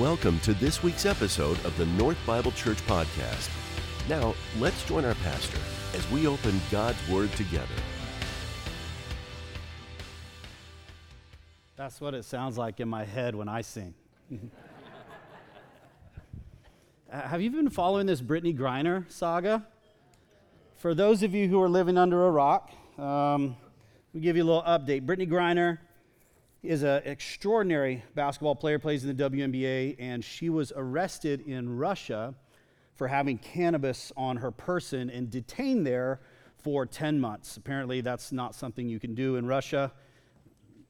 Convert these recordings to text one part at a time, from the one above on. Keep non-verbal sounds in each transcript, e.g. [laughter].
Welcome to this week's episode of the North Bible Church Podcast. Now, let's join our pastor as we open God's Word together. That's what it sounds like in my head when I sing. [laughs] Uh, have you been following this Brittney Griner saga? For those of you who are living under a rock, um, we give you a little update. Brittney Griner is an extraordinary basketball player, plays in the WNBA, and she was arrested in Russia for having cannabis on her person and detained there for 10 months. Apparently, that's not something you can do in Russia,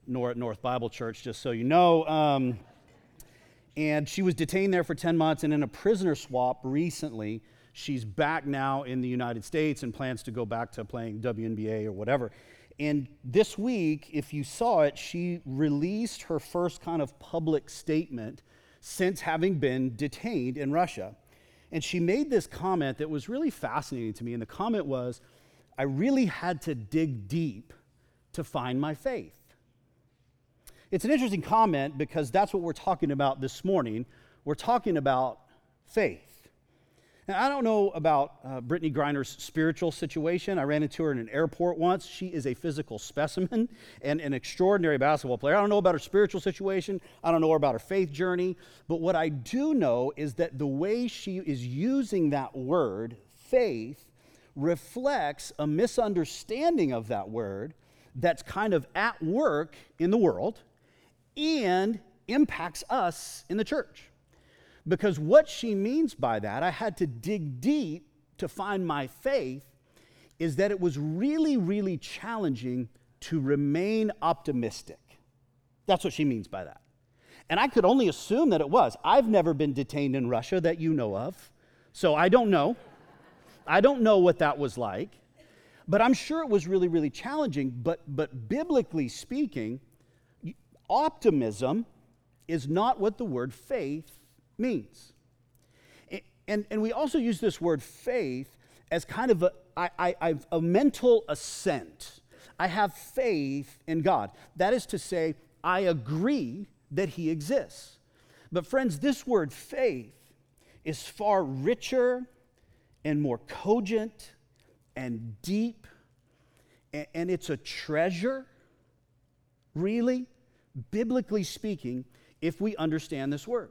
nor at North Bible Church, just so you know. Um, and she was detained there for 10 months, and in a prisoner swap recently, she's back now in the United States and plans to go back to playing WNBA or whatever. And this week, if you saw it, she released her first kind of public statement since having been detained in Russia. And she made this comment that was really fascinating to me. And the comment was, I really had to dig deep to find my faith. It's an interesting comment because that's what we're talking about this morning. We're talking about faith. Now, I don't know about uh, Brittney Griner's spiritual situation. I ran into her in an airport once. She is a physical specimen and an extraordinary basketball player. I don't know about her spiritual situation. I don't know about her faith journey. But what I do know is that the way she is using that word, faith, reflects a misunderstanding of that word that's kind of at work in the world and impacts us in the church. Because what she means by that, I had to dig deep to find my faith, is that it was really, really challenging to remain optimistic. That's what she means by that. And I could only assume that it was. I've never been detained in Russia that you know of, so I don't know. I don't know what that was like, but I'm sure it was really, really challenging. But, but biblically speaking, optimism is not what the word faith means. And, and we also use this word faith as kind of a, I, I, a mental assent. I have faith in God. That is to say, I agree that He exists. But, friends, this word faith is far richer and more cogent and deep, and, and it's a treasure, really, biblically speaking, if we understand this word.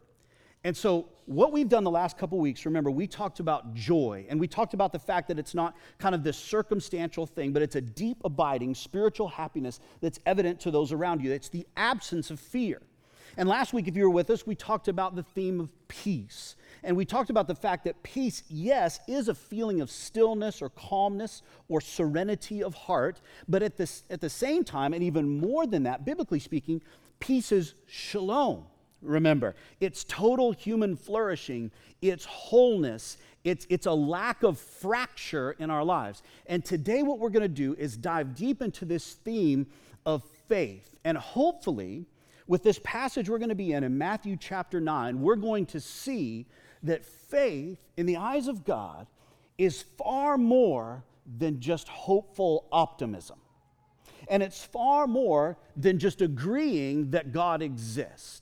And so, what we've done the last couple weeks, remember, we talked about joy, and we talked about the fact that it's not kind of this circumstantial thing, but it's a deep, abiding spiritual happiness that's evident to those around you. It's the absence of fear. And last week, if you were with us, we talked about the theme of peace. And we talked about the fact that peace, yes, is a feeling of stillness or calmness or serenity of heart, but at, this, at the same time, and even more than that, biblically speaking, peace is shalom remember. It's total human flourishing, it's wholeness, it's, it's a lack of fracture in our lives. And today, what we're going to do is dive deep into this theme of faith. And hopefully, with this passage we're going to be in, in Matthew chapter 9, we're going to see that faith in the eyes of God is far more than just hopeful optimism. And it's far more than just agreeing that God exists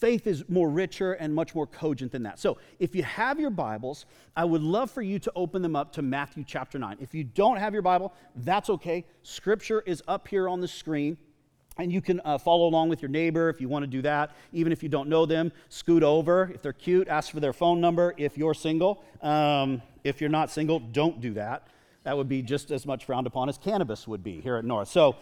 faith is more richer and much more cogent than that. So, if you have your Bibles, I would love for you to open them up to Matthew chapter 9. If you don't have your Bible, that's okay. Scripture is up here on the screen. And you can uh, follow along with your neighbor if you want to do that. Even if you don't know them, scoot over. If they're cute, ask for their phone number if you're single. Um, if you're not single, don't do that. That would be just as much frowned upon as cannabis would be here at North. So,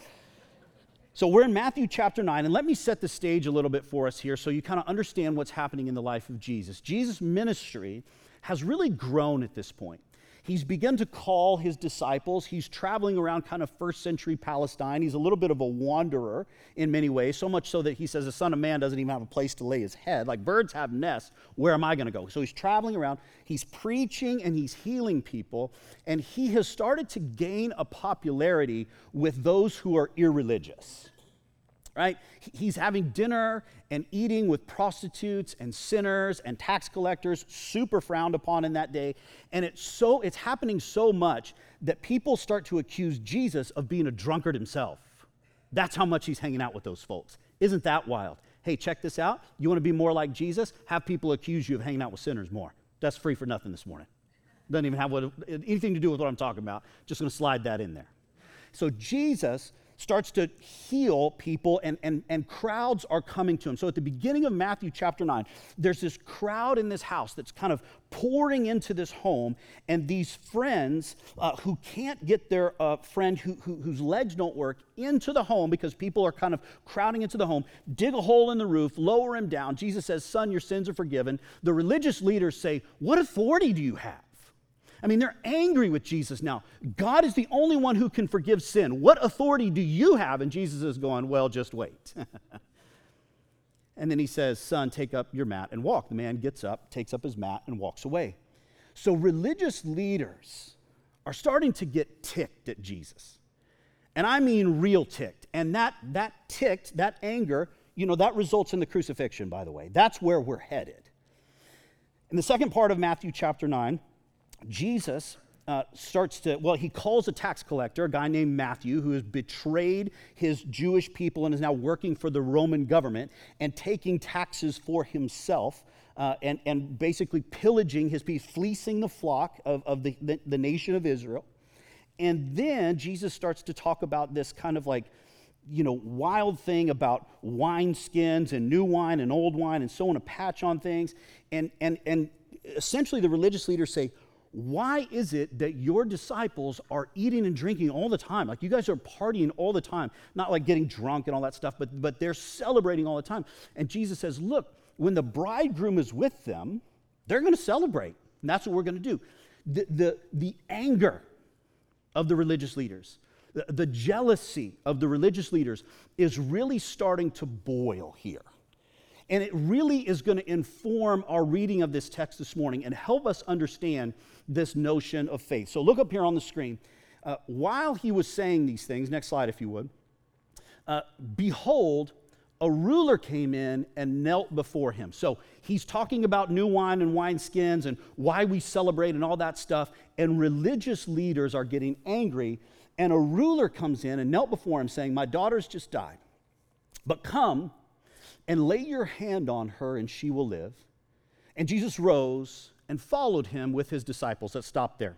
so we're in Matthew chapter 9, and let me set the stage a little bit for us here so you kind of understand what's happening in the life of Jesus. Jesus' ministry has really grown at this point. He's begun to call his disciples. He's traveling around kind of first century Palestine. He's a little bit of a wanderer in many ways, so much so that he says the Son of Man doesn't even have a place to lay his head. Like birds have nests, where am I going to go? So he's traveling around, he's preaching and he's healing people, and he has started to gain a popularity with those who are irreligious right? He's having dinner and eating with prostitutes and sinners and tax collectors, super frowned upon in that day. And it's so it's happening so much that people start to accuse Jesus of being a drunkard himself. That's how much he's hanging out with those folks. Isn't that wild? Hey, check this out. You want to be more like Jesus? Have people accuse you of hanging out with sinners more. That's free for nothing this morning. Doesn't even have what, anything to do with what I'm talking about. Just going to slide that in there. So Jesus starts to heal people, and, and, and crowds are coming to him. So at the beginning of Matthew chapter 9, there's this crowd in this house that's kind of pouring into this home, and these friends uh, who can't get their uh, friend who, who, whose legs don't work into the home because people are kind of crowding into the home, dig a hole in the roof, lower him down. Jesus says, Son, your sins are forgiven. The religious leaders say, What authority do you have? I mean, they're angry with Jesus now. God is the only one who can forgive sin. What authority do you have? And Jesus is going, Well, just wait. [laughs] and then he says, Son, take up your mat and walk. The man gets up, takes up his mat, and walks away. So religious leaders are starting to get ticked at Jesus. And I mean real ticked. And that, that ticked, that anger, you know, that results in the crucifixion, by the way. That's where we're headed. In the second part of Matthew chapter 9, Jesus uh, starts to, well, he calls a tax collector, a guy named Matthew, who has betrayed his Jewish people and is now working for the Roman government and taking taxes for himself. Uh, and, and basically pillaging his people, fleecing the flock of, of the, the, the nation of Israel. And then Jesus starts to talk about this kind of like, you know, wild thing about wine skins and new wine and old wine and on, a patch on things. And, and, and essentially, the religious leaders say, why is it that your disciples are eating and drinking all the time? Like you guys are partying all the time, not like getting drunk and all that stuff, but, but they're celebrating all the time. And Jesus says, Look, when the bridegroom is with them, they're going to celebrate. And that's what we're going to do. The, the, the anger of the religious leaders, the, the jealousy of the religious leaders is really starting to boil here. And it really is going to inform our reading of this text this morning and help us understand this notion of faith. So look up here on the screen. Uh, while he was saying these things, next slide if you would, uh, behold, a ruler came in and knelt before him. So he's talking about new wine and wineskins and why we celebrate and all that stuff. And religious leaders are getting angry. And a ruler comes in and knelt before him, saying, My daughter's just died. But come and lay your hand on her, and she will live. And Jesus rose and followed him with his disciples. Let's stop there.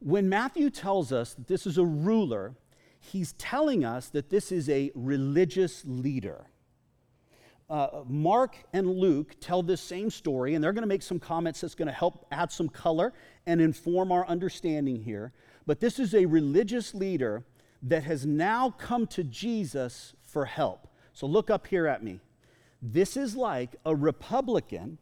When Matthew tells us that this is a ruler, he's telling us that this is a religious leader. Uh, Mark and Luke tell this same story, and they're going to make some comments that's going to help add some color and inform our understanding here. But this is a religious leader that has now come to Jesus for help. So look up here at me. This is like a Republican.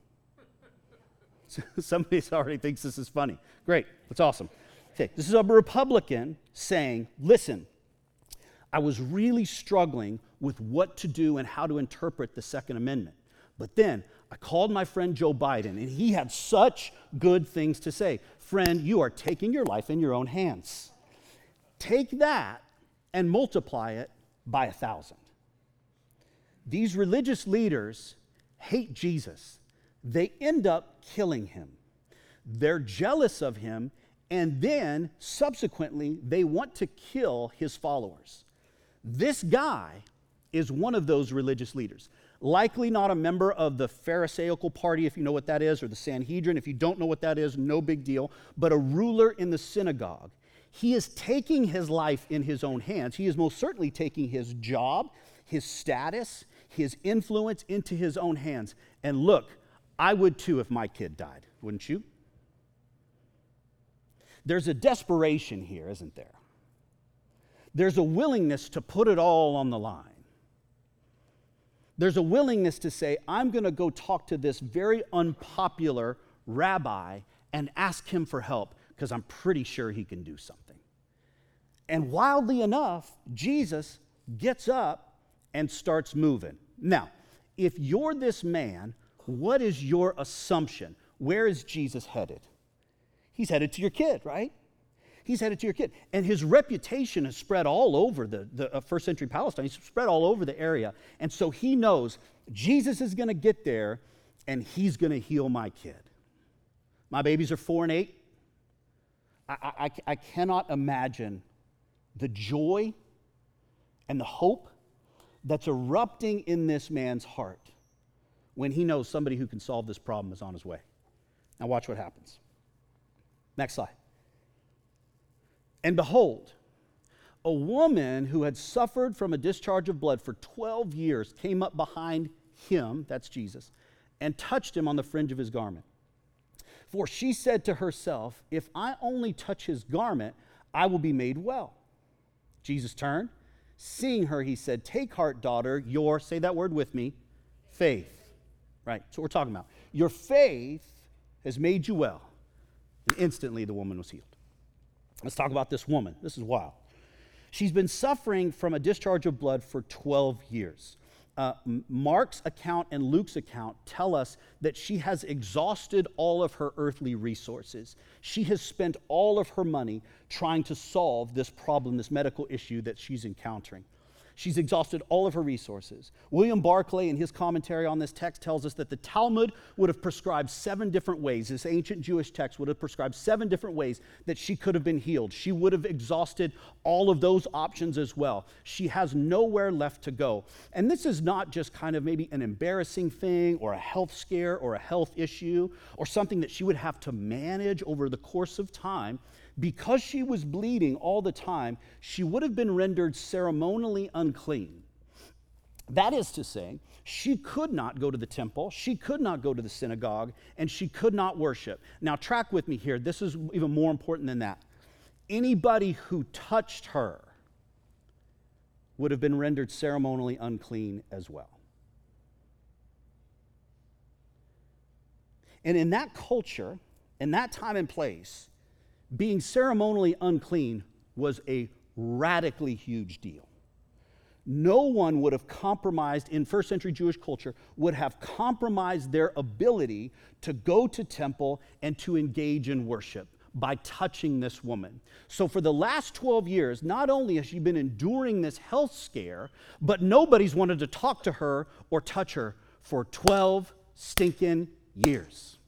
[laughs] Somebody already thinks this is funny. Great, that's awesome. Okay, this is a Republican saying, listen, I was really struggling with what to do and how to interpret the Second Amendment. But then I called my friend Joe Biden, and he had such good things to say. Friend, you are taking your life in your own hands. Take that and multiply it by a thousand. These religious leaders hate Jesus. They end up killing him. They're jealous of him, and then subsequently, they want to kill his followers. This guy is one of those religious leaders. Likely not a member of the Pharisaical party, if you know what that is, or the Sanhedrin. If you don't know what that is, no big deal. But a ruler in the synagogue. He is taking his life in his own hands. He is most certainly taking his job, his status, his influence into his own hands. And look, I would too if my kid died, wouldn't you? There's a desperation here, isn't there? There's a willingness to put it all on the line. There's a willingness to say, I'm going to go talk to this very unpopular rabbi and ask him for help because I'm pretty sure he can do something. And wildly enough, Jesus gets up and starts moving. Now, if you're this man, what is your assumption? Where is Jesus headed? He's headed to your kid, right? He's headed to your kid. And his reputation has spread all over the, the uh, first century Palestine. He's spread all over the area. And so he knows Jesus is going to get there and he's going to heal my kid. My babies are four and eight. I, I, I cannot imagine the joy and the hope that's erupting in this man's heart when he knows somebody who can solve this problem is on his way. Now, watch what happens. Next slide. And behold, a woman who had suffered from a discharge of blood for 12 years came up behind him, that's Jesus, and touched him on the fringe of his garment. For she said to herself, If I only touch his garment, I will be made well. Jesus turned. Seeing her, he said, Take heart, daughter, your, say that word with me, faith. Right, so we're talking about. Your faith has made you well. And instantly the woman was healed. Let's talk about this woman. This is wild. She's been suffering from a discharge of blood for 12 years uh, Mark's account and Luke's account tell us that she has exhausted all of her earthly resources. She has spent all of her money trying to solve this problem, this medical issue that she's encountering. She's exhausted all of her resources. William Barclay, in his commentary on this text, tells us that the Talmud would have prescribed seven different ways. This ancient Jewish text would have prescribed seven different ways that she could have been healed. She would have exhausted all of those options as well. She has nowhere left to go. And this is not just kind of maybe an embarrassing thing or a health scare or a health issue or something that she would have to manage over the course of time because she was bleeding all the time, she would have been rendered ceremonially unclean. That is to say, she could not go to the temple, she could not go to the synagogue, and she could not worship. Now, track with me here. This is even more important than that. Anybody who touched her would have been rendered ceremonially unclean as well. And in that culture, in that time and place, being ceremonially unclean was a radically huge deal. No one would have compromised in first century Jewish culture, would have compromised their ability to go to temple and to engage in worship by touching this woman. So, for the last 12 years, not only has she been enduring this health scare, but nobody's wanted to talk to her or touch her for 12 stinking years.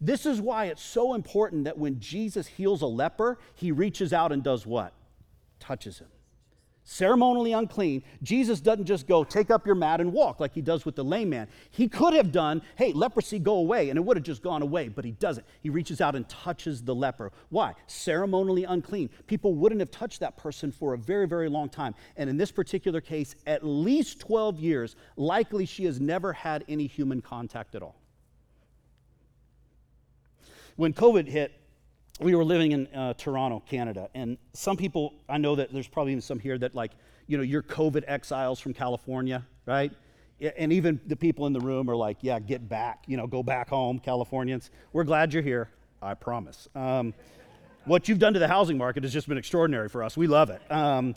This is why it's so important that when Jesus heals a leper, he reaches out and does what? Touches him. Ceremonially unclean, Jesus doesn't just go, take up your mat and walk like he does with the lame man. He could have done, hey, leprosy, go away, and it would have just gone away, but he doesn't. He reaches out and touches the leper. Why? Ceremonially unclean. People wouldn't have touched that person for a very, very long time. And in this particular case, at least 12 years, likely she has never had any human contact at all. When COVID hit, we were living in uh, Toronto, Canada, and some people, I know that there's probably even some here that, like, you know, you're COVID exiles from California, right? And even the people in the room are like, yeah, get back, you know, go back home, Californians. We're glad you're here, I promise. Um, what you've done to the housing market has just been extraordinary for us. We love it. Um,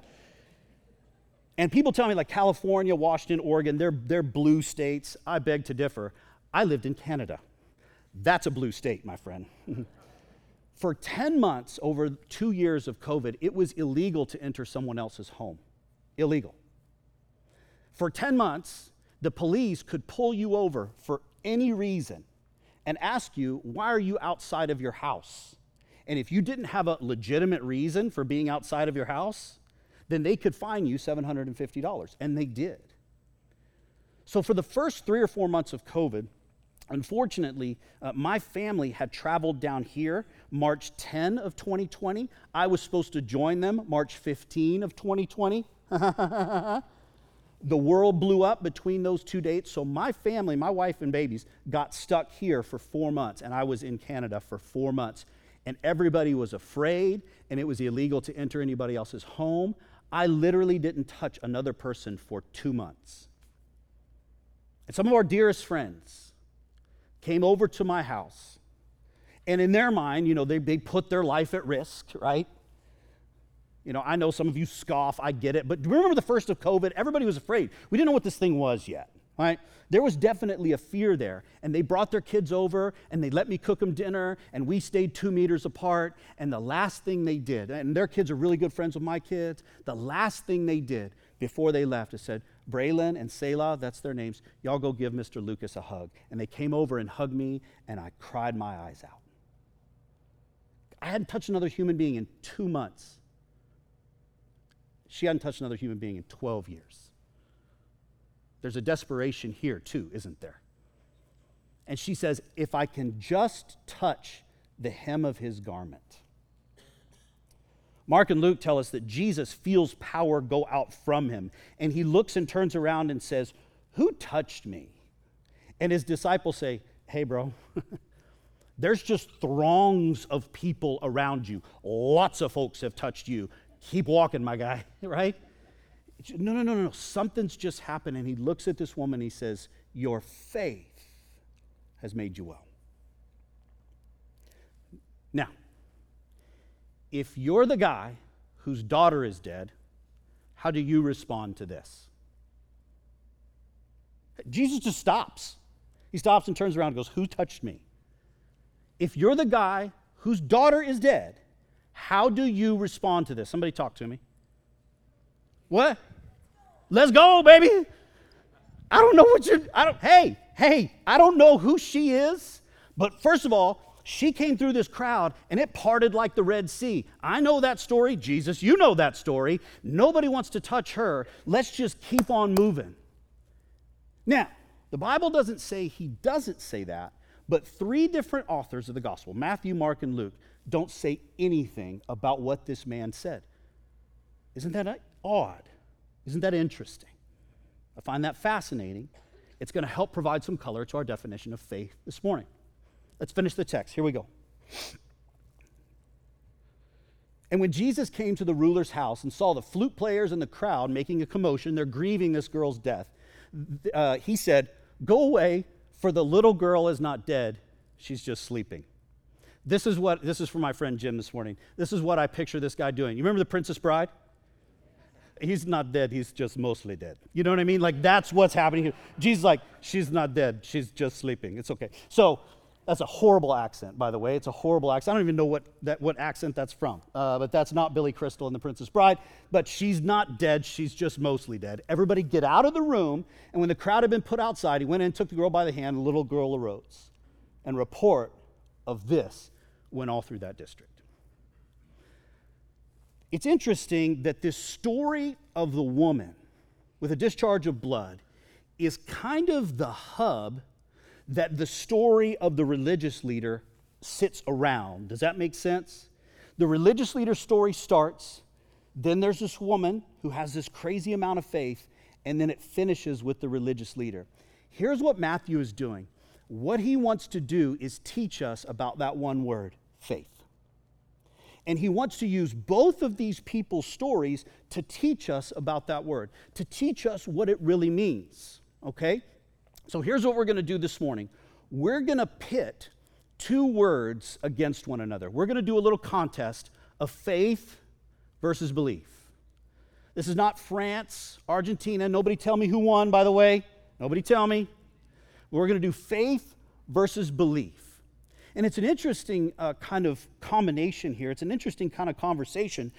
and people tell me, like California, Washington, Oregon, they're, they're blue states. I beg to differ. I lived in Canada. That's a blue state, my friend. [laughs] For 10 months, over two years of COVID, it was illegal to enter someone else's home. Illegal. For 10 months, the police could pull you over for any reason and ask you, Why are you outside of your house? And if you didn't have a legitimate reason for being outside of your house, then they could fine you $750. And they did. So, for the first three or four months of COVID, Unfortunately, uh, my family had traveled down here March 10 of 2020. I was supposed to join them March 15 of 2020. [laughs] the world blew up between those two dates, so my family, my wife and babies, got stuck here for four months, and I was in Canada for four months. And everybody was afraid, and it was illegal to enter anybody else's home. I literally didn't touch another person for two months. And some of our dearest friends, came over to my house. And in their mind, you know, they, they put their life at risk, right? You know, I know some of you scoff, I get it. But do you remember the first of COVID? Everybody was afraid. We didn't know what this thing was yet, right? There was definitely a fear there. And they brought their kids over and they let me cook them dinner and we stayed two meters apart. And the last thing they did, and their kids are really good friends with my kids, the last thing they did before they left is said, Braylon and Selah, that's their names, y'all go give Mr. Lucas a hug. And they came over and hugged me, and I cried my eyes out. I hadn't touched another human being in two months. She hadn't touched another human being in 12 years. there's a desperation here too, isn't there? And she says, If I can just touch the hem of his garment. Mark and Luke tell us that Jesus feels power go out from him, and he looks and turns around and says, Who touched me? And his disciples say, Hey, bro, [laughs] there's just throngs of people around you. Lots of folks have touched you. Keep walking, my guy, [laughs] right? No, no, no, no, no. Something's just happened. And he looks at this woman. And he says, Your faith has made you well. Now, if you're the guy whose daughter is dead, how do you respond to this? Jesus just stops. He stops and turns around and goes, Who touched me? If you're the guy whose daughter is dead, how do you respond to this? Somebody talk to me. What? Let's go, baby. I don't know what you're, I don't, hey, hey, I don't know who she is, but first of all, she came through this crowd and it parted like the Red Sea. I know that story. Jesus, you know that story. Nobody wants to touch her. Let's just keep on moving. Now, the Bible doesn't say he doesn't say that, but three different authors of the gospel, Matthew, Mark, and Luke, don't say anything about what this man said. Isn't that odd? Isn't that interesting? I find that fascinating. It's going to help provide some color to our definition of faith this morning. Let's finish the text. Here we go. And when Jesus came to the ruler's house and saw the flute players and the crowd making a commotion, they're grieving this girl's death, uh, he said, Go away, for the little girl is not dead, she's just sleeping. This is what, this is for my friend Jim this morning. This is what I picture this guy doing. You remember the Princess Bride? he's not dead, he's just mostly dead. You know what I mean? Like that's what's happening here. Jesus like, she's not dead, she's just sleeping. It's okay. So that's a horrible accent, by the way. It's a horrible accent. I don't even know what, that, what accent that's from. Uh, but that's not Billy Crystal and the Princess Bride. But she's not dead, she's just mostly dead. Everybody get out of the room. And when the crowd had been put outside, he went in, took the girl by the hand, the little girl arose. And report of this went all through that district. It's interesting that this story of the woman with a discharge of blood is kind of the hub that the story of the religious leader sits around. Does that make sense? The religious leader's story starts, then there's this woman who has this crazy amount of faith, and then it finishes with the religious leader. Here's what Matthew is doing. What he wants to do is teach us about that one word faith. And he wants to use both of these people's stories to teach us about that word, to teach us what it really means. Okay? So here's what we're going to do this morning we're going to pit two words against one another. We're going to do a little contest of faith versus belief. This is not France, Argentina. Nobody tell me who won, by the way. Nobody tell me. We're going to do faith versus belief. And it's an interesting uh, kind of combination here. It's an interesting kind of conversation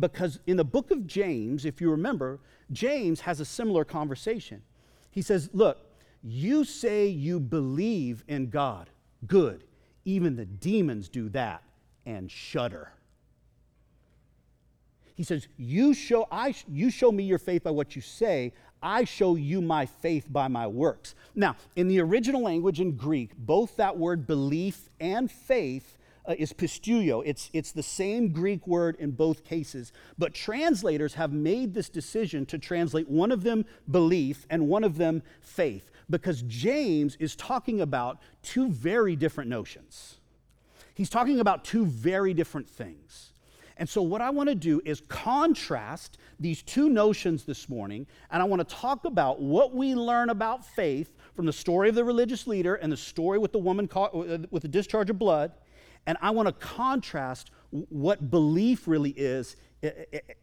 because in the book of James, if you remember, James has a similar conversation. He says, Look, you say you believe in God. Good. Even the demons do that and shudder. He says, you show, I, you show me your faith by what you say. I show you my faith by my works. Now, in the original language in Greek, both that word belief and faith uh, is pisteuo. It's, it's the same Greek word in both cases. But translators have made this decision to translate one of them belief and one of them faith because James is talking about two very different notions. He's talking about two very different things. And so, what I want to do is contrast these two notions this morning, and I want to talk about what we learn about faith from the story of the religious leader and the story with the woman caught, uh, with the discharge of blood. And I want to contrast what belief really is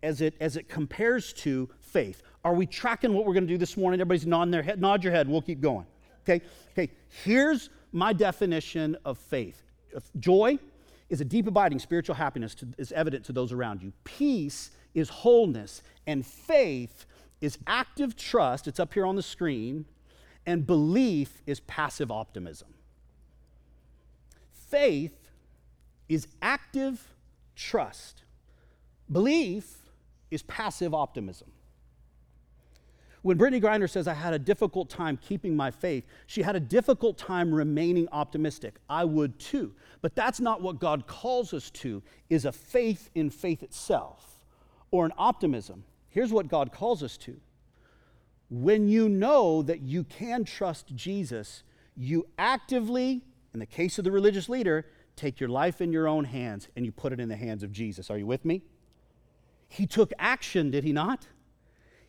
as it, as it compares to faith. Are we tracking what we're going to do this morning? Everybody's nodding their head. Nod your head. We'll keep going. Okay. Okay. Here's my definition of faith. Joy is a deep, abiding spiritual happiness to, is evident to those around you. Peace is wholeness, and faith is active trust. It's up here on the screen, and belief is passive optimism. Faith is active trust. Belief is passive optimism. When Brittney Griner says, I had a difficult time keeping my faith, she had a difficult time remaining optimistic. I would too. But that's not what God calls us to, is a faith in faith itself or an optimism. Here's what God calls us to. When you know that you can trust Jesus, you actively, in the case of the religious leader, take your life in your own hands and you put it in the hands of Jesus. Are you with me? He took action, did he not?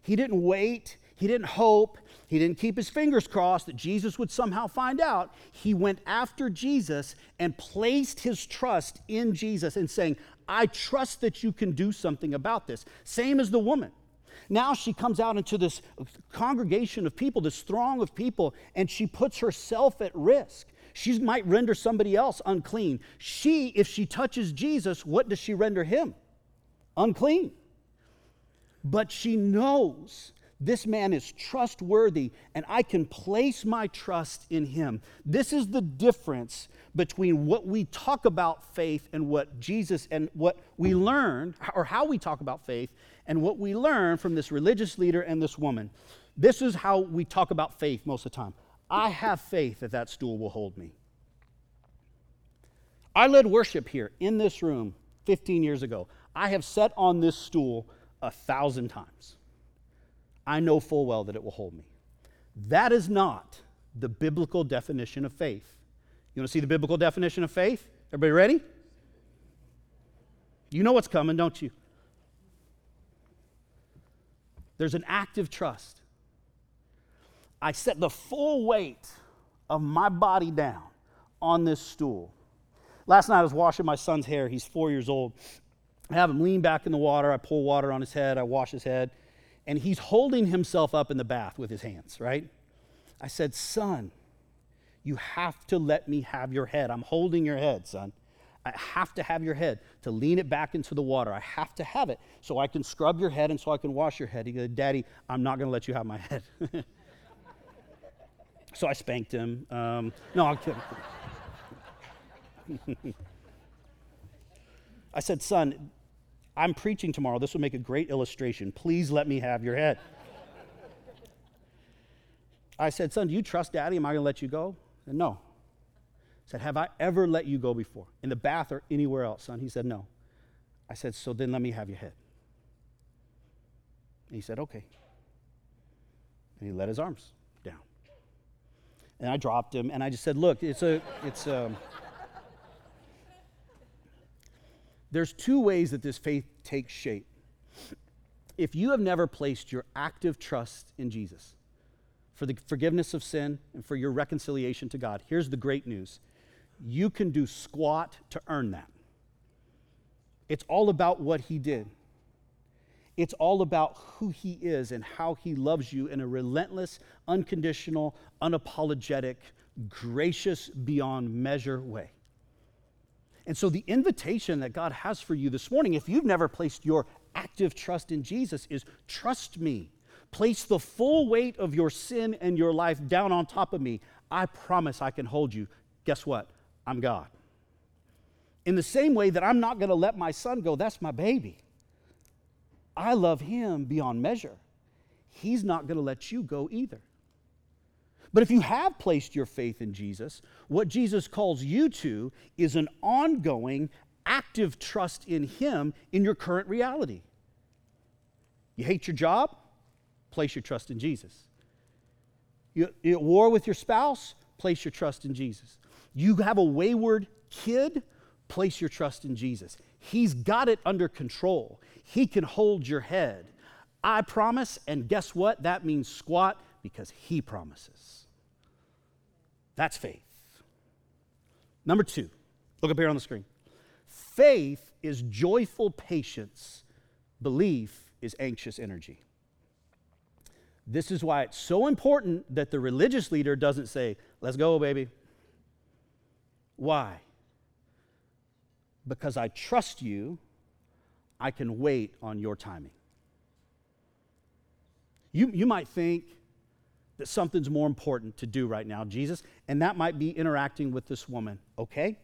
He didn't wait. He didn't hope. He didn't keep his fingers crossed that Jesus would somehow find out. He went after Jesus and placed his trust in Jesus and saying, I trust that you can do something about this. Same as the woman. Now she comes out into this congregation of people, this throng of people, and she puts herself at risk. She might render somebody else unclean. She, if she touches Jesus, what does she render him? Unclean. But she knows this man is trustworthy and I can place my trust in him. This is the difference between what we talk about faith and what Jesus and what we learn, or how we talk about faith and what we learn from this religious leader and this woman. This is how we talk about faith most of the time. I have faith that that stool will hold me. I led worship here in this room 15 years ago. I have sat on this stool a thousand times. I know full well that it will hold me. That is not the biblical definition of faith. You want to see the biblical definition of faith? Everybody ready? You know what's coming, don't you? There's an active trust. I set the full weight of my body down on this stool. Last night I was washing my son's hair. He's four years old. I have him lean back in the water. I pour water on his head. I wash his head. And he's holding himself up in the bath with his hands, right? I said, Son, you have to let me have your head. I'm holding your head, son. I have to have your head to lean it back into the water. I have to have it so I can scrub your head and so I can wash your head. He goes, Daddy, I'm not going to let you have my head. [laughs] so I spanked him. Um, no, I'm kidding. [laughs] I said, Son, I'm preaching tomorrow. This will make a great illustration. Please let me have your head. I said, Son, do you trust daddy? Am I going to let you go? Said, no. I said, Have I ever let you go before? In the bath or anywhere else, son? He said, No. I said, So then let me have your head. And he said, Okay. And he let his arms down. And I dropped him and I just said, Look, it's a, it's a, um, there's two ways that this faith takes shape. If you have never placed your active trust in Jesus for the forgiveness of sin and for your reconciliation to God, here's the great news you can do squat to earn that. It's all about what He did. It's all about who He is and how He loves you in a relentless, unconditional, unapologetic, gracious, beyond measure way. And so, the invitation that God has for you this morning, if you've never placed your active trust in Jesus, is trust me. Place the full weight of your sin and your life down on top of me. I promise I can hold you. Guess what? I'm God. In the same way that I'm not going to let my son go, that's my baby. I love him beyond measure. He's not going to let you go either. But if you have placed your faith in Jesus, what Jesus calls you to is an ongoing, active trust in Him in your current reality. You hate your job? Place your trust in Jesus. You're at war with your spouse? Place your trust in Jesus. You have a wayward kid? Place your trust in Jesus. He's got it under control. He can hold your head. I promise, and guess what? That means squat because He promises. That's faith. Number two, look up here on the screen. Faith is joyful patience, belief is anxious energy. This is why it's so important that the religious leader doesn't say, Let's go, baby. Why? Because I trust you, I can wait on your timing. You, you might think, that something's more important to do right now, Jesus, and that might be interacting with this woman. Okay?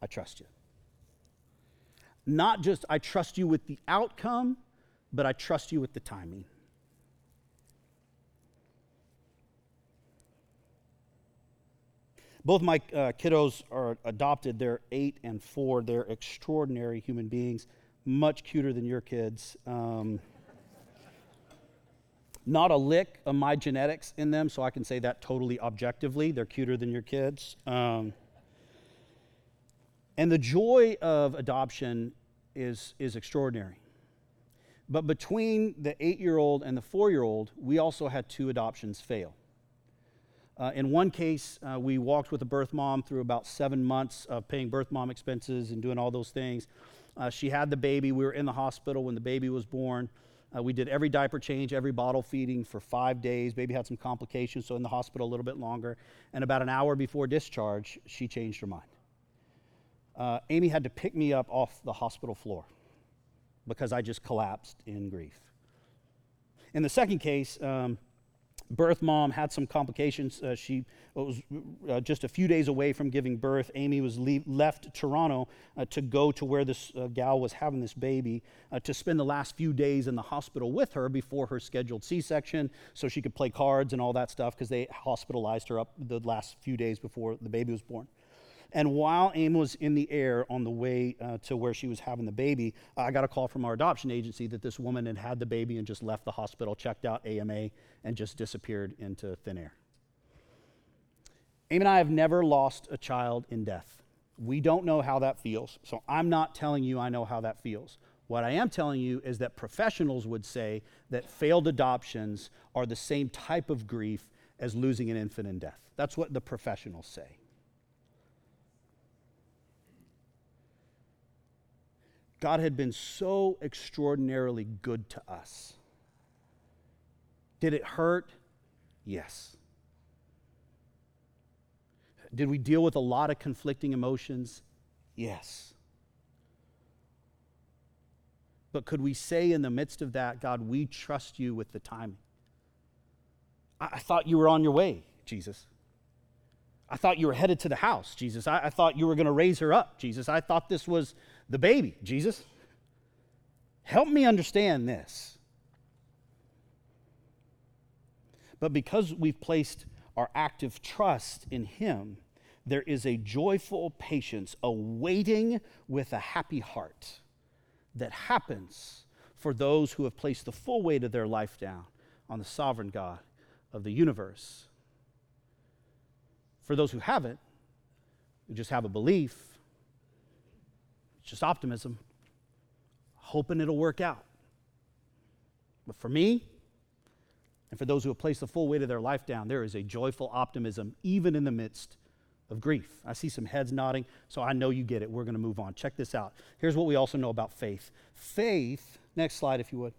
I trust you. Not just I trust you with the outcome, but I trust you with the timing. Both my uh, kiddos are adopted. They're eight and four. They're extraordinary human beings, much cuter than your kids. Um, not a lick of my genetics in them, so I can say that totally objectively. They're cuter than your kids. Um, and the joy of adoption is, is extraordinary. But between the eight year old and the four year old, we also had two adoptions fail. Uh, in one case, uh, we walked with a birth mom through about seven months of paying birth mom expenses and doing all those things. Uh, she had the baby. We were in the hospital when the baby was born. Uh, we did every diaper change, every bottle feeding for five days. Baby had some complications, so in the hospital a little bit longer. And about an hour before discharge, she changed her mind. Uh, Amy had to pick me up off the hospital floor because I just collapsed in grief. In the second case, um, birth mom had some complications. Uh, she was uh, just a few days away from giving birth. Amy was leave, left Toronto uh, to go to where this uh, gal was having this baby uh, to spend the last few days in the hospital with her before her scheduled C-section, so she could play cards and all that stuff because they hospitalized her up the last few days before the baby was born. And while Aim was in the air on the way uh, to where she was having the baby, I got a call from our adoption agency that this woman had had the baby and just left the hospital, checked out AMA, and just disappeared into thin air. Aim and I have never lost a child in death. We don't know how that feels, so I'm not telling you I know how that feels. What I am telling you is that professionals would say that failed adoptions are the same type of grief as losing an infant in death. That's what the professionals say. God had been so extraordinarily good to us. Did it hurt? Yes. Did we deal with a lot of conflicting emotions? Yes. But could we say in the midst of that, God, we trust you with the timing? I, I thought you were on your way, Jesus. I thought you were headed to the house, Jesus. I, I thought you were going to raise her up, Jesus. I thought this was the baby, Jesus. Help me understand this. But because we've placed our active trust in Him, there is a joyful patience, a waiting with a happy heart that happens for those who have placed the full weight of their life down on the sovereign God of the universe. For those who haven't, who just have a belief, it's just optimism, hoping it'll work out. But for me, and for those who have placed the full weight of their life down, there is a joyful optimism even in the midst of grief. I see some heads nodding, so I know you get it. We're going to move on. Check this out. Here's what we also know about faith faith, next slide if you would.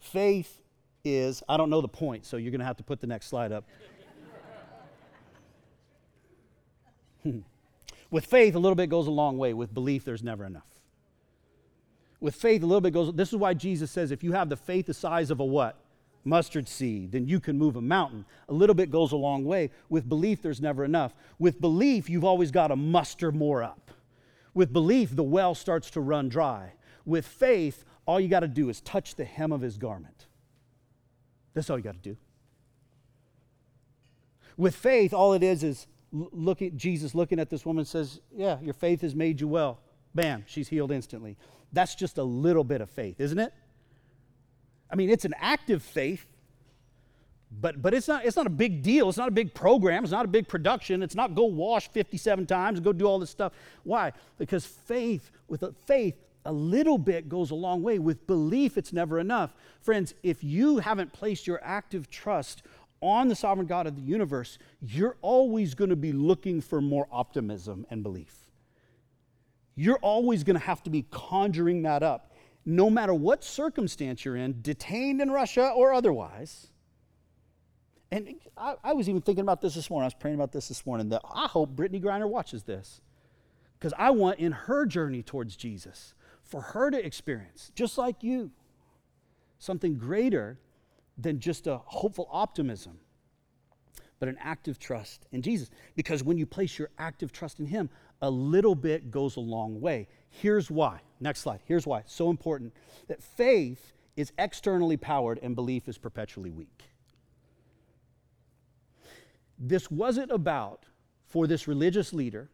Faith is, I don't know the point, so you're going to have to put the next slide up. [laughs] Hmm. With faith, a little bit goes a long way. With belief, there's never enough. With faith, a little bit goes, this is why Jesus says if you have the faith the size of a what? Mustard seed, then you can move a mountain. A little bit goes a long way. With belief, there's never enough. With belief, you've always got to muster more up. With belief, the well starts to run dry. With faith, all you got to do is touch the hem of his garment. That's all you got to do. With faith, all it is is looking, Jesus looking at this woman says, Yeah, your faith has made you well. Bam, she's healed instantly. That's just a little bit of faith, isn't it? I mean, it's an active faith, but, but it's, not, it's not a big deal. It's not a big program. It's not a big production. It's not go wash 57 times go do all this stuff. Why? Because faith, with a faith, a little bit goes a long way. With belief, it's never enough. Friends, if you haven't placed your active trust on the sovereign God of the universe, you're always going to be looking for more optimism and belief. You're always going to have to be conjuring that up, no matter what circumstance you're in, detained in Russia or otherwise. And I, I was even thinking about this this morning. I was praying about this this morning. That I hope Brittney Griner watches this because I want in her journey towards Jesus for her to experience, just like you, something greater than just a hopeful optimism, but an active trust in Jesus. Because when you place your active trust in Him, a little bit goes a long way. Here's why. Next slide. Here's why. So important that faith is externally powered and belief is perpetually weak. This wasn't about for this religious leader,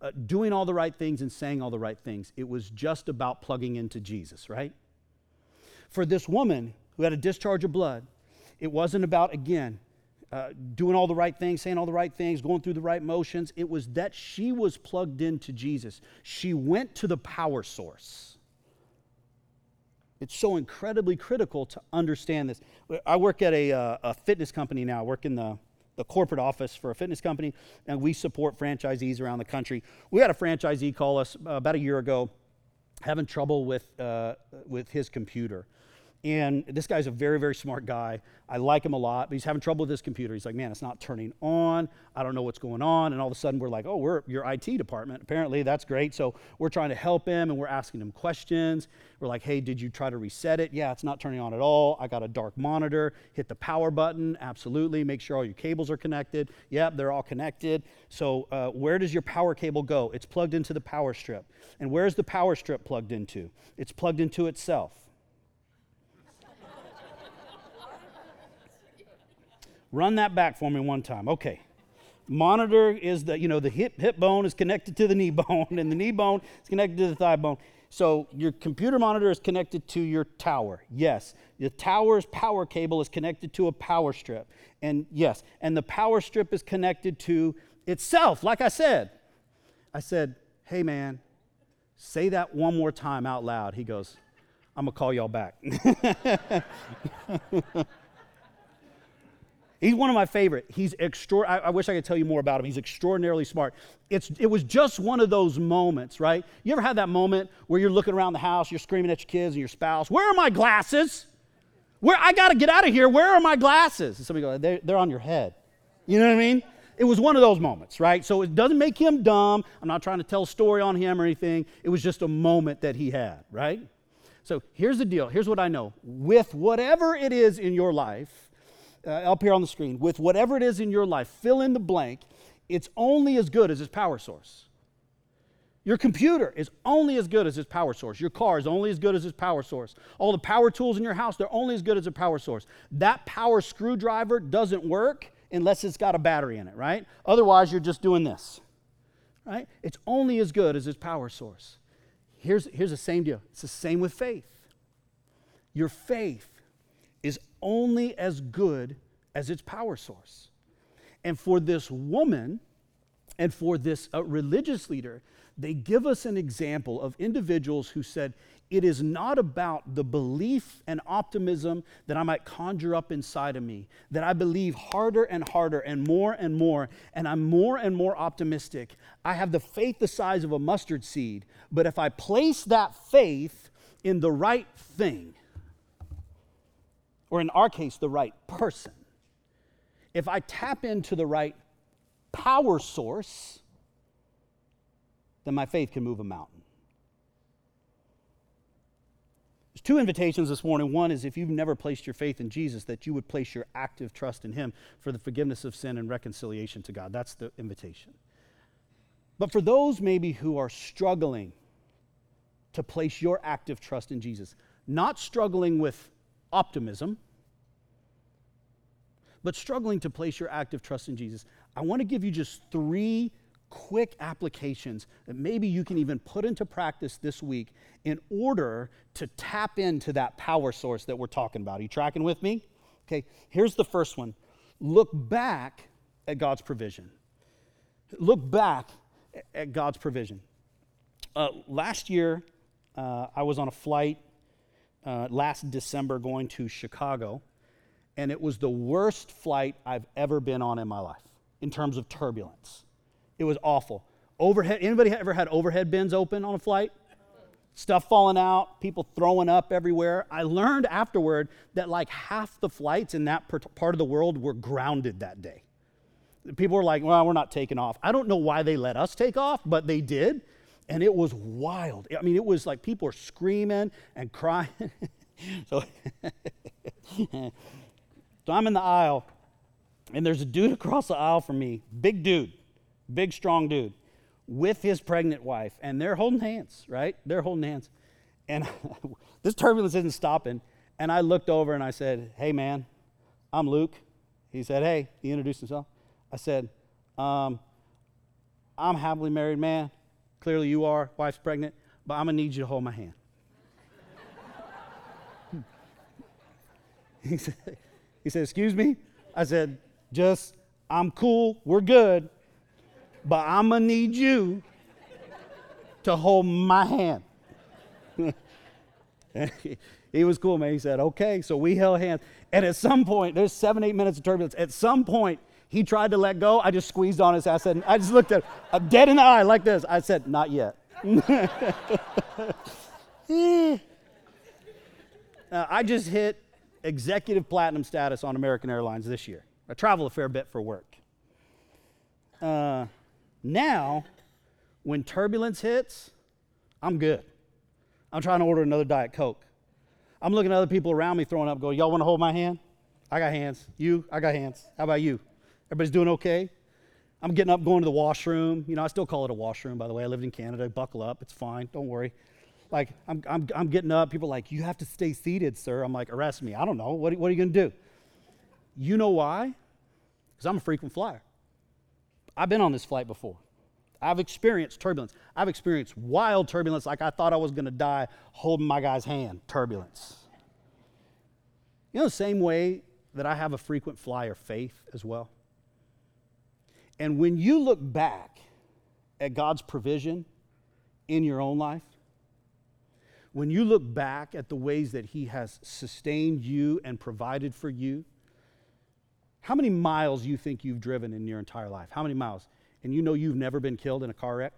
uh, doing all the right things and saying all the right things. It was just about plugging into Jesus, right? For this woman who had a discharge of blood, it wasn't about, again, uh, doing all the right things, saying all the right things, going through the right motions. It was that she was plugged into Jesus. She went to the power source. It's so incredibly critical to understand this. I work at a, uh, a fitness company now. I work in the, the corporate office for a fitness company, and we support franchisees around the country. We had a franchisee call us uh, about a year ago having trouble with, uh, with his computer. And this guy's a very, very smart guy. I like him a lot, but he's having trouble with his computer. He's like, man, it's not turning on. I don't know what's going on. And all of a sudden, we're like, oh, we're your IT department. Apparently, that's great. So we're trying to help him and we're asking him questions. We're like, hey, did you try to reset it? Yeah, it's not turning on at all. I got a dark monitor. Hit the power button. Absolutely. Make sure all your cables are connected. Yep, they're all connected. So uh, where does your power cable go? It's plugged into the power strip. And where's the power strip plugged into? It's plugged into itself. Run that back for me one time. Okay. Monitor is the, you know, the hip, hip bone is connected to the knee [laughs] bone, and the knee bone is connected to the thigh bone. So your computer monitor is connected to your tower. Yes. The tower's power cable is connected to a power strip. And yes, and the power strip is connected to itself, like I said. I said, hey man, say that one more time out loud. He goes, I'm gonna call y'all back. [laughs] He's one of my favorite. He's extra. I, I, wish I could tell you more about him. He's extraordinarily smart. It's, it was just one of those moments, right? You ever had that moment where you're looking around the house, you're screaming at your kids and your spouse, "Where are my glasses? Where I got to get out of here? Where are my glasses?" And somebody goes, they're, "They're on your head." You know what I mean? It was one of those moments, right? So it doesn't make him dumb. I'm not trying to tell a story on him or anything. It was just a moment that he had, right? So here's the deal. Here's what I know. With whatever it is in your life uh, up here on the screen, with whatever it is in your life, fill in the blank, it's only as good as its power source. Your computer is only as good as its power source. Your car is only as good as its power source. All the power tools in your house, they're only as good as a power source. That power screwdriver doesn't work unless it's got a battery in it, right? Otherwise, you're just doing this, right? It's only as good as its power source. Here's, here's the same deal it's the same with faith. Your faith is only as good as its power source. And for this woman and for this uh, religious leader, they give us an example of individuals who said, It is not about the belief and optimism that I might conjure up inside of me, that I believe harder and harder and more and more, and I'm more and more optimistic. I have the faith the size of a mustard seed, but if I place that faith in the right thing, or in our case, the right person, if I tap into the right power source, then my faith can move a mountain. There's two invitations this morning. One is if you've never placed your faith in Jesus, that you would place your active trust in Him for the forgiveness of sin and reconciliation to God. That's the invitation. But for those maybe who are struggling to place your active trust in Jesus, not struggling with optimism, but struggling to place your active trust in Jesus, I want to give you just three quick applications that maybe you can even put into practice this week in order to tap into that power source that we're talking about. Are you tracking with me? Okay, here's the first one look back at God's provision. Look back at God's provision. Uh, last year, uh, I was on a flight uh, last December going to Chicago, and it was the worst flight I've ever been on in my life in terms of turbulence. It was awful. Overhead, anybody ever had overhead bins open on a flight? Stuff falling out, people throwing up everywhere. I learned afterward that like half the flights in that part of the world were grounded that day. People were like, well, we're not taking off. I don't know why they let us take off, but they did and it was wild. I mean, it was like people were screaming and crying. [laughs] so, [laughs] so I'm in the aisle, and there's a dude across the aisle from me, big dude, big, strong dude, with his pregnant wife, and they're holding hands, right? They're holding hands. And [laughs] this turbulence isn't stopping. And I looked over and I said, Hey, man, I'm Luke. He said, Hey, he introduced himself. I said, um, I'm happily married man. Clearly you are. Wife's pregnant. But I'm going to need you to hold my hand. he, said, he said, Excuse me? I said, Just, I'm cool. We're good. But I'm going to need you to hold my hand. [laughs] he was cool, man. He said, okay. So we held hands. And at some point, there's seven, eight minutes of turbulence. At some point, he tried to let go. I just squeezed on his ass. And I just looked at him, uh, dead in the eye like this. I said, not yet. [laughs] uh, I just hit executive platinum status on American Airlines this year. I travel a fair bit for work. Uh, now, when turbulence hits, I'm good. I'm trying to order another Diet Coke. I'm looking at other people around me throwing up, going, Y'all want to hold my hand? I got hands. You? I got hands. How about you? Everybody's doing okay? I'm getting up, going to the washroom. You know, I still call it a washroom, by the way. I lived in Canada. Buckle up. It's fine. Don't worry. Like, I'm, I'm, I'm getting up. People are like, You have to stay seated, sir. I'm like, Arrest me. I don't know. What, what are you going to do? You know why? Because I'm a frequent flyer. I've been on this flight before. I've experienced turbulence. I've experienced wild turbulence like I thought I was going to die holding my guy's hand. Turbulence. You know, the same way that I have a frequent flyer faith as well. And when you look back at God's provision in your own life, when you look back at the ways that He has sustained you and provided for you, how many miles you think you've driven in your entire life? How many miles? and you know you've never been killed in a car wreck?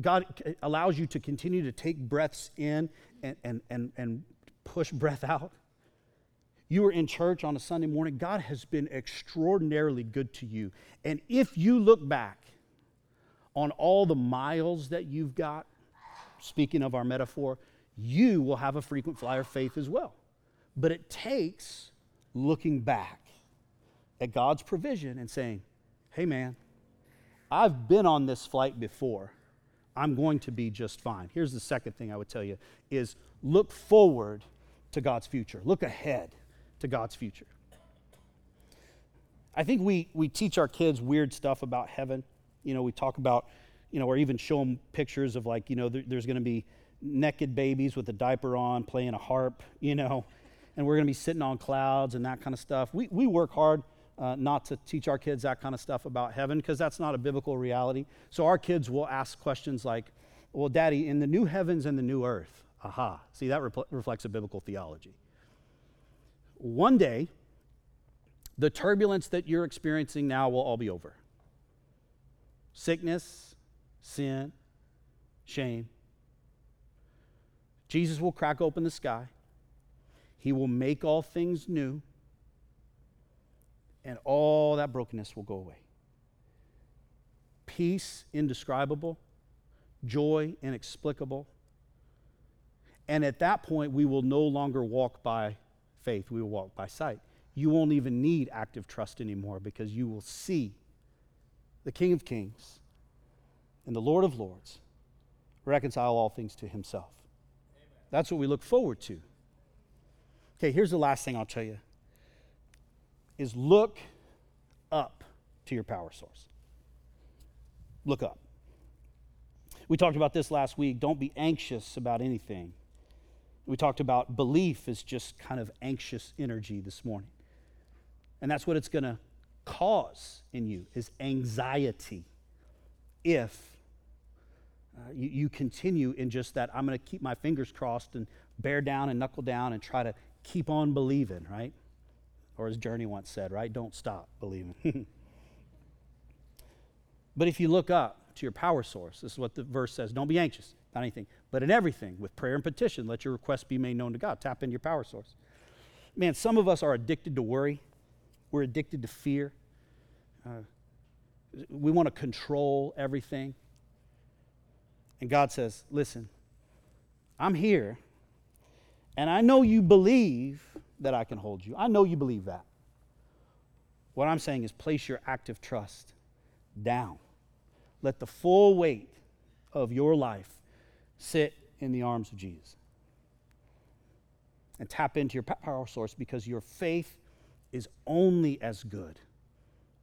God allows you to continue to take breaths in and, and, and, and push breath out. You were in church on a Sunday morning. God has been extraordinarily good to you. And if you look back on all the miles that you've got, speaking of our metaphor, you will have a frequent flyer faith as well. But it takes looking back at God's provision and saying, hey, man, I've been on this flight before. I'm going to be just fine. Here's the second thing I would tell you is look forward to God's future. Look ahead to God's future. I think we, we teach our kids weird stuff about heaven. You know, we talk about, you know, or even show them pictures of like, you know, there, there's going to be naked babies with a diaper on playing a harp, you know, and we're going to be sitting on clouds and that kind of stuff. We, we work hard uh, not to teach our kids that kind of stuff about heaven because that's not a biblical reality. So our kids will ask questions like, Well, Daddy, in the new heavens and the new earth, aha, see, that re- reflects a biblical theology. One day, the turbulence that you're experiencing now will all be over. Sickness, sin, shame. Jesus will crack open the sky. He will make all things new and all that brokenness will go away. Peace indescribable, joy inexplicable. And at that point, we will no longer walk by faith, we will walk by sight. You won't even need active trust anymore because you will see the King of Kings and the Lord of Lords reconcile all things to himself. Amen. That's what we look forward to. Okay, here's the last thing I'll tell you is look up to your power source. Look up. We talked about this last week. Don't be anxious about anything. We talked about belief is just kind of anxious energy this morning. And that's what it's going to cause in you is anxiety if uh, you, you continue in just that i'm going to keep my fingers crossed and bear down and knuckle down and try to keep on believing right or as Journey once said, right? Don't stop believing. [laughs] but if you look up to your power source, this is what the verse says don't be anxious about anything, but in everything, with prayer and petition, let your requests be made known to God. Tap into your power source. Man, some of us are addicted to worry, we're addicted to fear. Uh, we want to control everything. And God says, Listen, I'm here, and I know you believe that I can hold you. I know you believe that. What I'm saying is place your active trust down. Let the full weight of your life sit in the arms of Jesus. And tap into your power source because your faith is only as good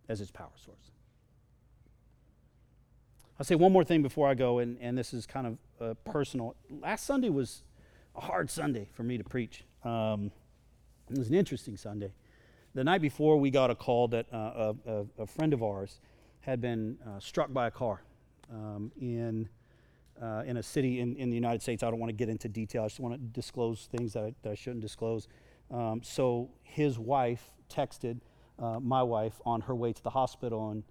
as its power source. I'll say one more thing before I go, and, and this is kind of uh, personal. Last Sunday was a hard Sunday for me to preach. Um, it was an interesting Sunday. The night before, we got a call that uh, a, a, friend of ours had been uh, struck by a car um, in, uh, in a city in, in the United States. I don't want to get into detail, I just want to disclose things that I, that I shouldn't disclose. Um, so his wife texted uh, my wife on her way to the hospital and,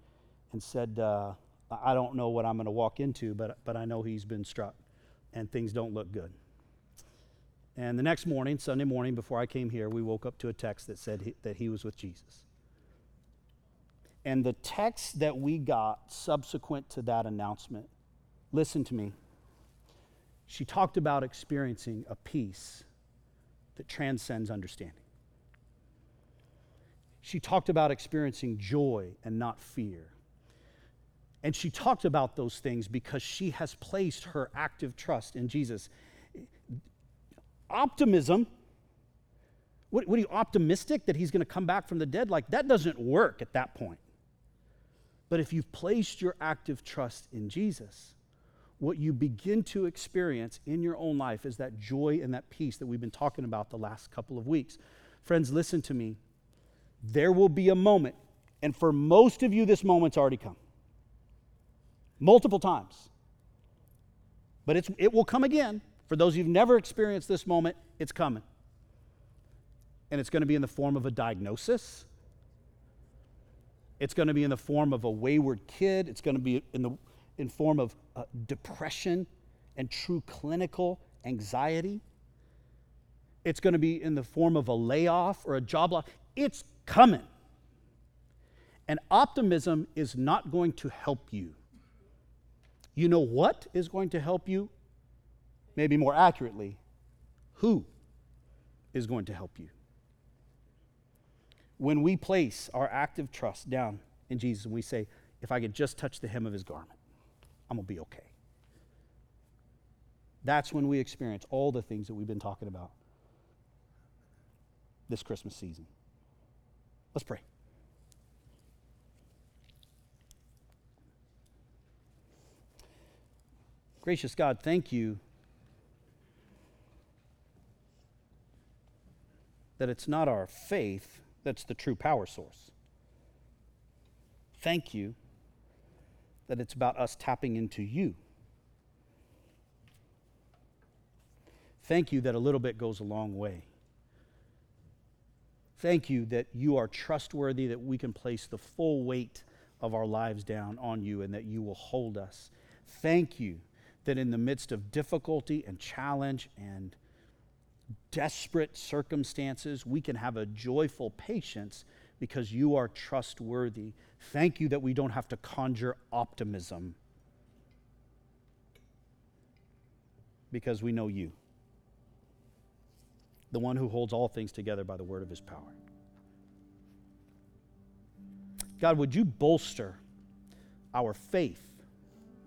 and said, uh, I don't know what I'm going to walk into, but, but I know he's been struck and things don't look good. And the next morning, Sunday morning, before I came here, we woke up to a text that said he, that he was with Jesus. And the text that we got subsequent to that announcement, listen to me. She talked about experiencing a peace that transcends understanding. She talked about experiencing joy and not fear. And she talked about those things because she has placed her active trust in Jesus. Optimism, what, what are you optimistic that he's going to come back from the dead? Like, that doesn't work at that point. But if you've placed your active trust in Jesus, what you begin to experience in your own life is that joy and that peace that we've been talking about the last couple of weeks. Friends, listen to me. There will be a moment, and for most of you, this moment's already come multiple times. But it's, it will come again. For those who've never experienced this moment, it's coming. And it's going to be in the form of a diagnosis. It's going to be in the form of a wayward kid. It's going to be in the in form of uh, depression and true clinical anxiety. It's going to be in the form of a layoff or a job loss. It's coming. And optimism is not going to help you. You know what is going to help you? Maybe more accurately, who is going to help you? When we place our active trust down in Jesus and we say, if I could just touch the hem of his garment, I'm going to be okay. That's when we experience all the things that we've been talking about this Christmas season. Let's pray. Gracious God, thank you that it's not our faith that's the true power source. Thank you that it's about us tapping into you. Thank you that a little bit goes a long way. Thank you that you are trustworthy, that we can place the full weight of our lives down on you, and that you will hold us. Thank you that in the midst of difficulty and challenge and desperate circumstances, we can have a joyful patience because you are trustworthy. Thank you that we don't have to conjure optimism because we know you, the one who holds all things together by the word of his power. God, would you bolster our faith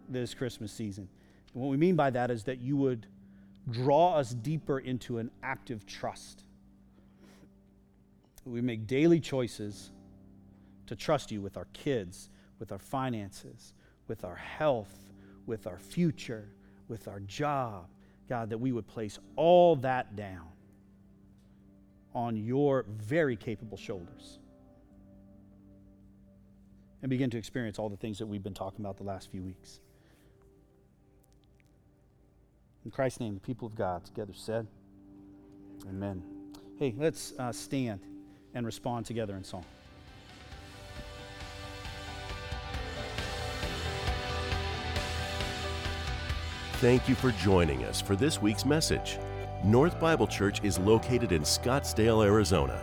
this Christmas season? And what we mean by that is that you would draw us deeper into an active trust. We make daily choices to trust you with our kids, with our finances, with our health, with our future, with our job. God, that we would place all that down on your very capable shoulders and begin to experience all the things that we've been talking about the last few weeks. In Christ's name, the people of God together said, Amen. Hey, let's uh, stand and respond together in song. Thank you for joining us for this week's message. North Bible Church is located in Scottsdale, Arizona,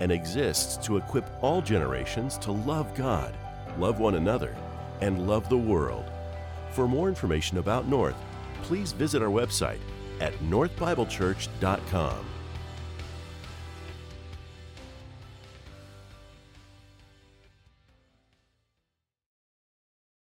and exists to equip all generations to love God, love one another, and love the world. For more information about North, please visit our website at northbiblechurch.com.